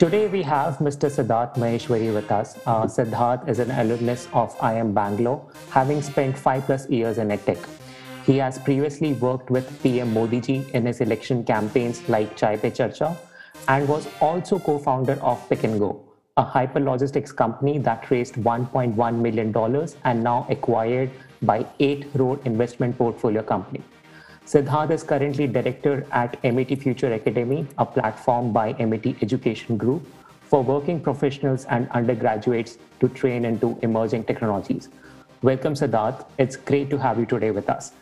Today we have Mr. Siddharth Maheshwari with us. Uh, Siddharth is an alumnus of IIM Bangalore, having spent five plus years in EdTech. He has previously worked with PM Modi ji in his election campaigns like Chai Pe Charcha and was also co-founder of Pick and Go, a hyperlogistics company that raised $1.1 million and now acquired by 8 Road Investment Portfolio Company. Siddharth is currently director at Amity Future Academy, a platform by Amity Education Group for working professionals and undergraduates to train into emerging technologies. Welcome, Siddharth. It's great to have you today with us.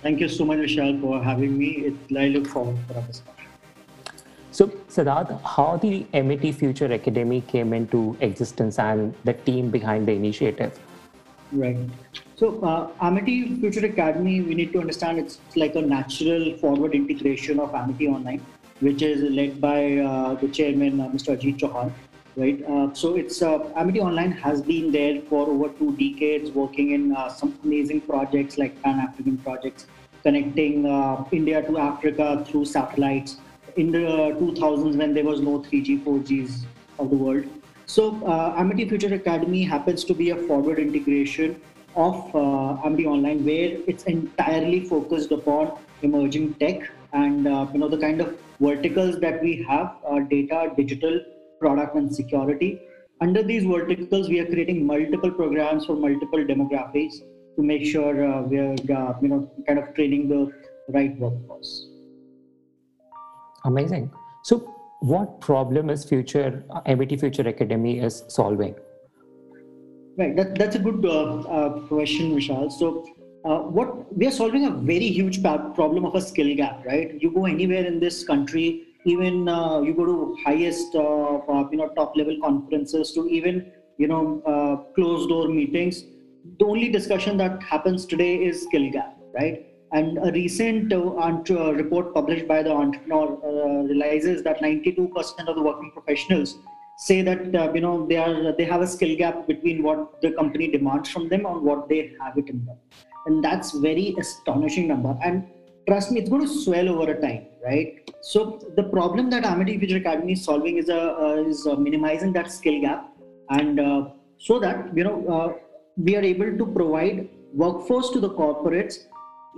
Thank you so much, Vishal, for having me. It, I look forward for our discussion. So, Siddharth, how the Amity Future Academy came into existence and the team behind the initiative? Right. So, uh, Amity Future Academy, we need to understand it's like a natural forward integration of Amity Online, which is led by uh, the chairman, uh, Mr. Ajit Chauhan. Right. Uh, so, it's uh, Amity Online has been there for over two decades, working in uh, some amazing projects like Pan African projects, connecting India to Africa through satellites. In the 2000s, when there was no 3G, 4Gs of the world. So, Amity Future Academy happens to be a forward integration of uh, Online, where it's entirely focused upon emerging tech and uh, you know the kind of verticals that we have: uh, data, digital, product, and security. Under these verticals, we are creating multiple programs for multiple demographics to make sure uh, we are uh, you know kind of training the right workforce. Amazing. So, what problem is Future Amity Future Academy is solving? Right, that, that's a good uh, uh, question, Vishal. So, uh, what we are solving a very huge problem of a skill gap, right? You go anywhere in this country, even uh, you go to highest, uh, uh, you know, top level conferences, to even you know, closed door meetings. The only discussion that happens today is skill gap, right? And a recent report published by the entrepreneur realizes that 92% of the working professionals say that uh, you know they are they have a skill gap between what the company demands from them and what they have it in them. And that's very astonishing number. And trust me it's going to swell over a time right? So the problem that amity future academy is solving is a uh, is uh, minimizing that skill gap. And uh, so that you know uh, we are able to provide workforce to the corporates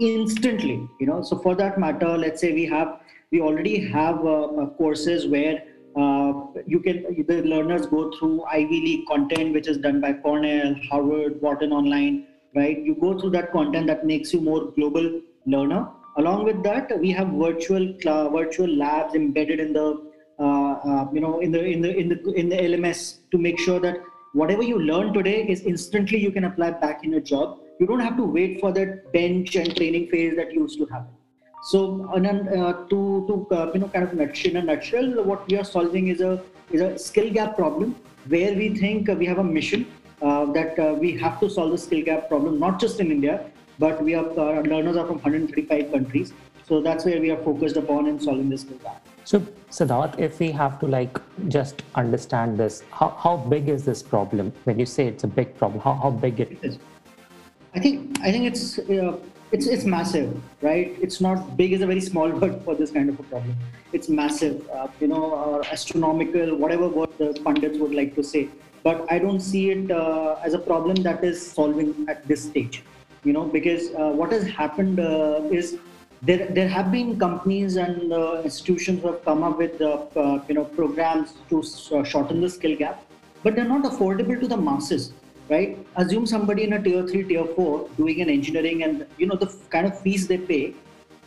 instantly you know. So for that matter let's say we have we already have uh, courses where uh, you can the learners go through Ivy League content, which is done by Cornell, Harvard, Wharton Online, right? You go through that content that makes you more global learner. Along with that, we have virtual virtual labs embedded in the uh, uh, you know in the in the in the in the LMS to make sure that whatever you learn today is instantly you can apply back in your job. You don't have to wait for that bench and training phase that used to happen. So, uh, to to uh, you know, kind of in a nutshell, what we are solving is a is a skill gap problem where we think we have a mission uh, that uh, we have to solve the skill gap problem, not just in India, but we are uh, learners are from 135 countries. So that's where we are focused upon in solving this skill gap. So, Siddharth, if we have to like just understand this, how, how big is this problem? When you say it's a big problem, how, how big it is? I think I think it's uh, it's it's massive, right? It's not big is a very small word for this kind of a problem. It's massive, uh, you know, or astronomical, whatever word the pundits would like to say. But I don't see it uh, as a problem that is solving at this stage, you know, because uh, what has happened uh, is there there have been companies and uh, institutions who have come up with uh, you know programs to shorten the skill gap, but they're not affordable to the masses right? Assume somebody in a tier three, tier four doing an engineering and you know the kind of fees they pay,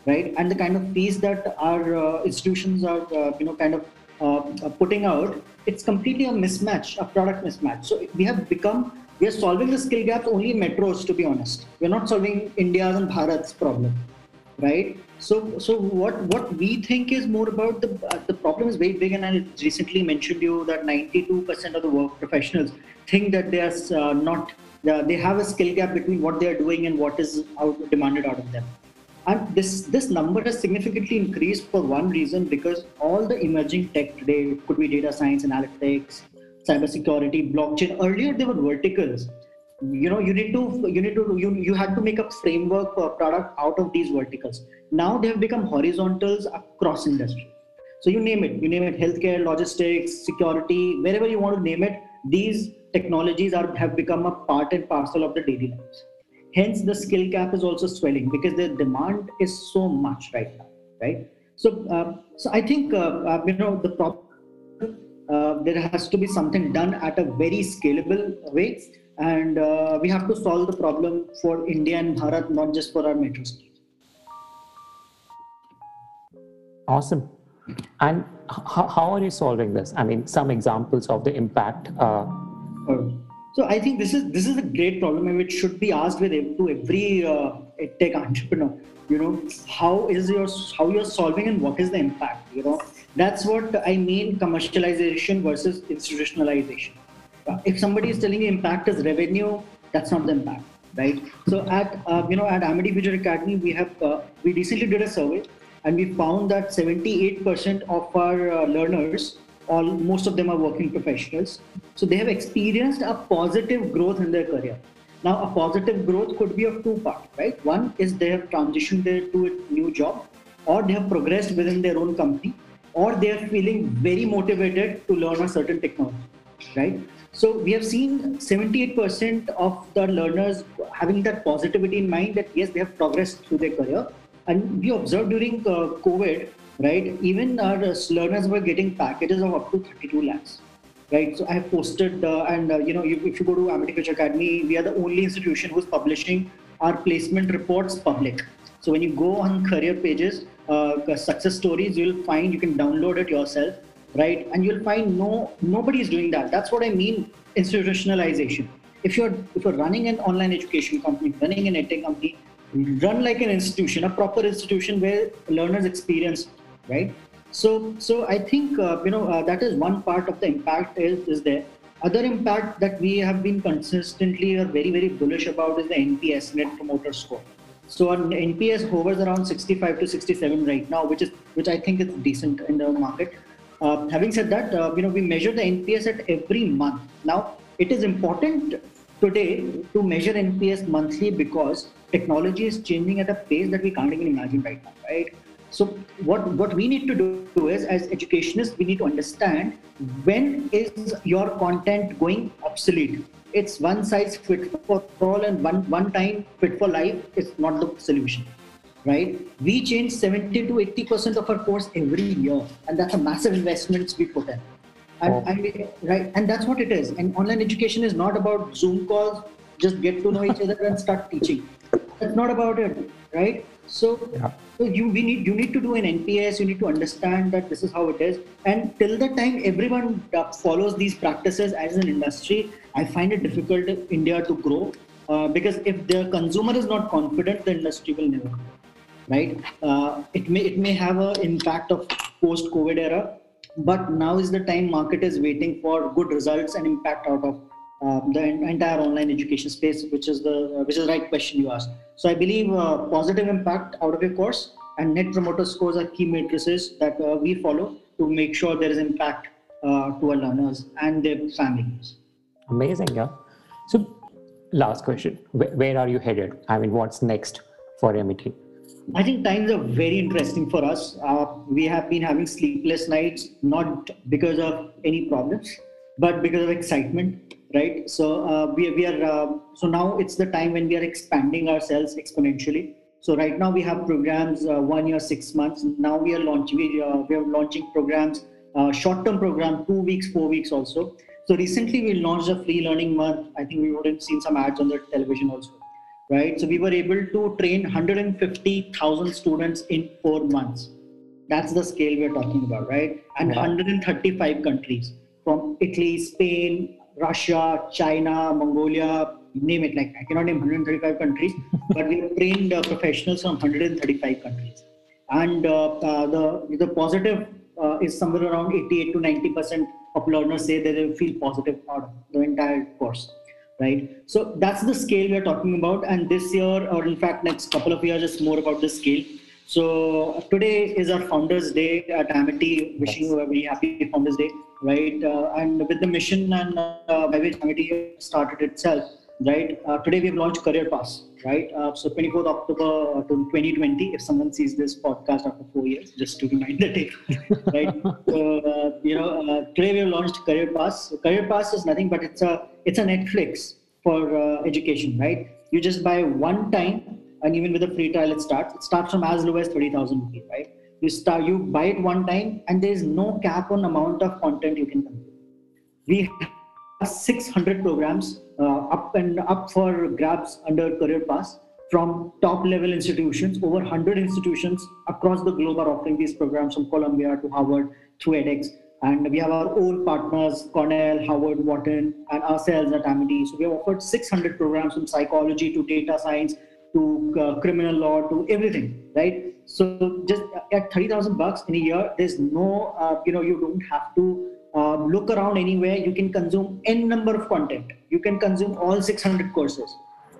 right? And the kind of fees that our uh, institutions are uh, you know kind of uh, putting out, it's completely a mismatch, a product mismatch. So we have become we are solving the skill gaps only in metros, to be honest. We're not solving India's and Bharat's problem, right? So, so what what we think is more about the uh, the problem is very big, and I recently mentioned you that 92% of the work professionals think that they are uh, not uh, they have a skill gap between what they are doing and what is out, demanded out of them. And this this number has significantly increased for one reason because all the emerging tech today could be data science, analytics, cybersecurity, blockchain. Earlier, they were verticals you know you need to you need to you, you had to make a framework for a product out of these verticals now they have become horizontals across industry So you name it, you name it, healthcare, logistics, security, wherever you want to name it, these technologies are have become a part and parcel of the daily lives. Hence, the skill gap is also swelling because the demand is so much right now, right? So, uh, so I think uh, uh, you know the problem. Uh, there has to be something done at a very scalable way, and uh, we have to solve the problem for India and Bharat, not just for our metro cities. Awesome. And h- how are you solving this? I mean, some examples of the impact. Uh, so I think this is this is a great problem, and which should be asked with to every uh, tech entrepreneur. You know, how is your how you're solving and what is the impact? You know, that's what I mean commercialization versus institutionalization. If somebody is telling you impact is revenue, that's not the impact, right? So at uh, you know at Amity Future Academy, we have uh, we recently did a survey and we found that 78% of our uh, learners all most of them are working professionals. So they have experienced a positive growth in their career. Now a positive growth could be of two parts right? One is they have transitioned to a new job or they have progressed within their own company or they are feeling very motivated to learn a certain technology right so we have seen 78% of the learners having that positivity in mind that yes they have progressed through their career and we observed during uh, COVID, right? Even our learners were getting packages of up to 32 lakhs, right? So I have posted, uh, and uh, you know, if, if you go to Amity Academy, we are the only institution who's publishing our placement reports public. So when you go on career pages, uh, success stories, you'll find you can download it yourself, right? And you'll find no nobody is doing that. That's what I mean institutionalization. If you're if you're running an online education company, running an edtech company, run like an institution, a proper institution where learners experience, right? So, so I think uh, you know uh, that is one part of the impact is is there. Other impact that we have been consistently or very very bullish about is the NPS Net Promoter Score. So our NPS hovers around 65 to 67 right now, which is which I think is decent in the market. Uh, having said that, uh, you know we measure the NPS at every month. Now it is important today to measure NPS monthly because technology is changing at a pace that we can't even imagine right now, right? So what, what we need to do is as educationists, we need to understand when is your content going obsolete. It's one size fit for all and one, one time fit for life is not the solution, right? We change 70 to 80% of our course every year and that's a massive investments we put in. And, oh. and, right, and that's what it is. And online education is not about Zoom calls, just get to know each other and start teaching that's not about it right so, yeah. so you we need you need to do an nps you need to understand that this is how it is and till the time everyone follows these practices as an industry i find it difficult in india to grow uh, because if the consumer is not confident the industry will never grow right uh, it may it may have an impact of post covid era but now is the time market is waiting for good results and impact out of um, the entire online education space, which is the uh, which is the right question you asked. So I believe uh, positive impact out of your course and net promoter scores are key matrices that uh, we follow to make sure there is impact uh, to our learners and their families. Amazing, yeah. So last question: where, are you headed? I mean, what's next for Amity? I think times are very interesting for us. Uh, we have been having sleepless nights, not because of any problems, but because of excitement right? So uh, we, we are uh, so now it's the time when we are expanding ourselves exponentially. So right now we have programs uh, one year six months. Now we are launching we, uh, we are launching programs uh, short term program two weeks four weeks also. So recently we launched a free learning month. I think we would have seen some ads on the television also right? So we were able to train 150000 students in four months. That's the scale we're talking about right? And 135 countries from italy spain Russia, China, Mongolia, name it. Like I cannot name 135 countries, but we have trained uh, professionals from 135 countries, and uh, uh, the the positive uh, is somewhere around 88 to 90 percent of learners say that they feel positive of the entire course right so that's the scale we are talking about and this year or in fact next couple of years is more about the scale so today is our Founders Day at Amity. Wishing you a very happy Founders Day, right? Uh, and with the mission and uh, by which Amity started itself, right? Uh, today we've launched Career Pass, right? Uh, so 24th October 2020, if someone sees this podcast after four years, just to remind the day, right? so, uh, you know, uh, today we've launched Career Pass. Career Pass is nothing but it's a it's a Netflix for uh, education, right? You just buy one time, and even with a free trial, it starts. It starts from as low as 30,000 rupees, right? You start, you buy it one time, and there is no cap on amount of content you can consume. We 600 programs uh, up and up for grabs under Career Pass from top level institutions. Over 100 institutions across the globe are offering these programs from Columbia to Harvard through edX. And we have our own partners, Cornell, Harvard, Wharton, and ourselves at Amity. So we have offered 600 programs from psychology to data science to uh, criminal law to everything, right? So just at 30,000 bucks in a year, there's no, uh, you know, you don't have to uh, look around anywhere you can consume n number of content. You can consume all 600 courses.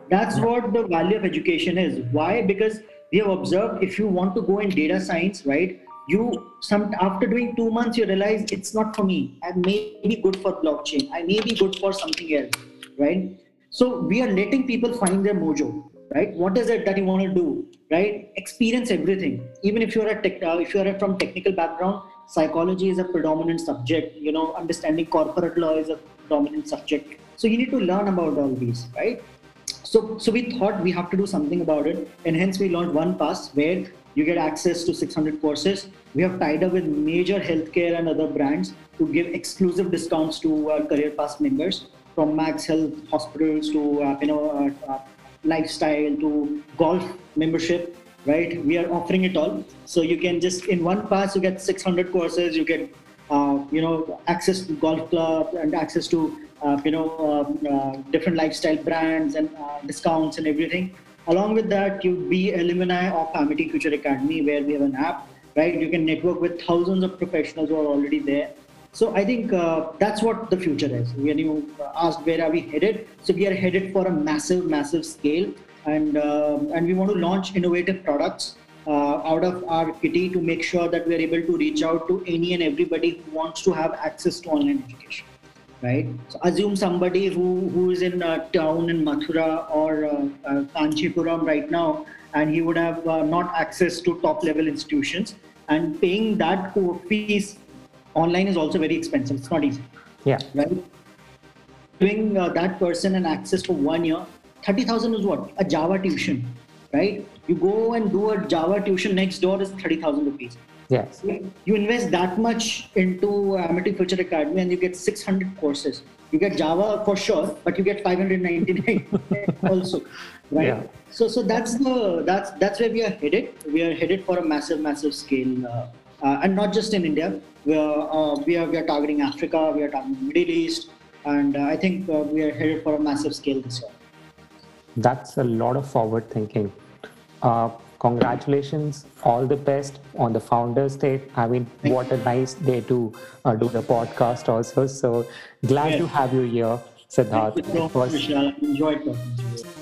That's what the value of education is. Why? Because we have observed if you want to go in data science right you some after doing two months you realize it's not for me. I may be good for blockchain. I may be good for something else right? So we are letting people find their mojo right? What is it that you want to do right? Experience everything. Even if you're a tech uh, if you're from technical background psychology is a predominant subject you know understanding corporate law is a dominant subject. So you need to learn about all these right? So so we thought we have to do something about it and hence we launched one pass where you get access to 600 courses. We have tied up with major healthcare and other brands to give exclusive discounts to our career pass members from max health hospitals to uh, you know uh, uh, lifestyle to golf membership right? We are offering it all. So you can just in one pass you get 600 courses. You get uh, you know access to golf club and access to uh, you know um, uh, different lifestyle brands and uh, discounts and everything. Along with that, you be alumni of Amity Future Academy, where we have an app, right? You can network with thousands of professionals who are already there. So I think uh, that's what the future is. When you ask where are we headed, so we are headed for a massive, massive scale and uh, and we want to launch innovative products uh, out of our kitty to make sure that we are able to reach out to any and everybody who wants to have access to online education right? So assume somebody who who is in a town in mathura or uh, uh, kanchipuram right now and he would have uh, not access to top level institutions. And paying that fees online is also very expensive. It's not easy. Yeah. Right? Giving uh, that person an access for one year 30,000 is what? A Java tuition, right? You go and do a Java tuition next door is 30,000 rupees. Yes. You invest that much into Amity Future Academy and you get 600 courses. You get Java for sure, but you get 599 also, right? Yeah. So, so that's the that's that's where we are headed. We are headed for a massive, massive scale, uh, uh, and not just in India. We are uh, we are we are targeting Africa. We are targeting Middle East, and uh, I think uh, we are headed for a massive scale this year that's a lot of forward thinking. Uh, congratulations, all the best on the Founders Day. I mean, Thank what you. a nice day to uh, do the podcast also. So glad yes. to have you here, Siddharth. Thank you so much, Enjoyed talking to you.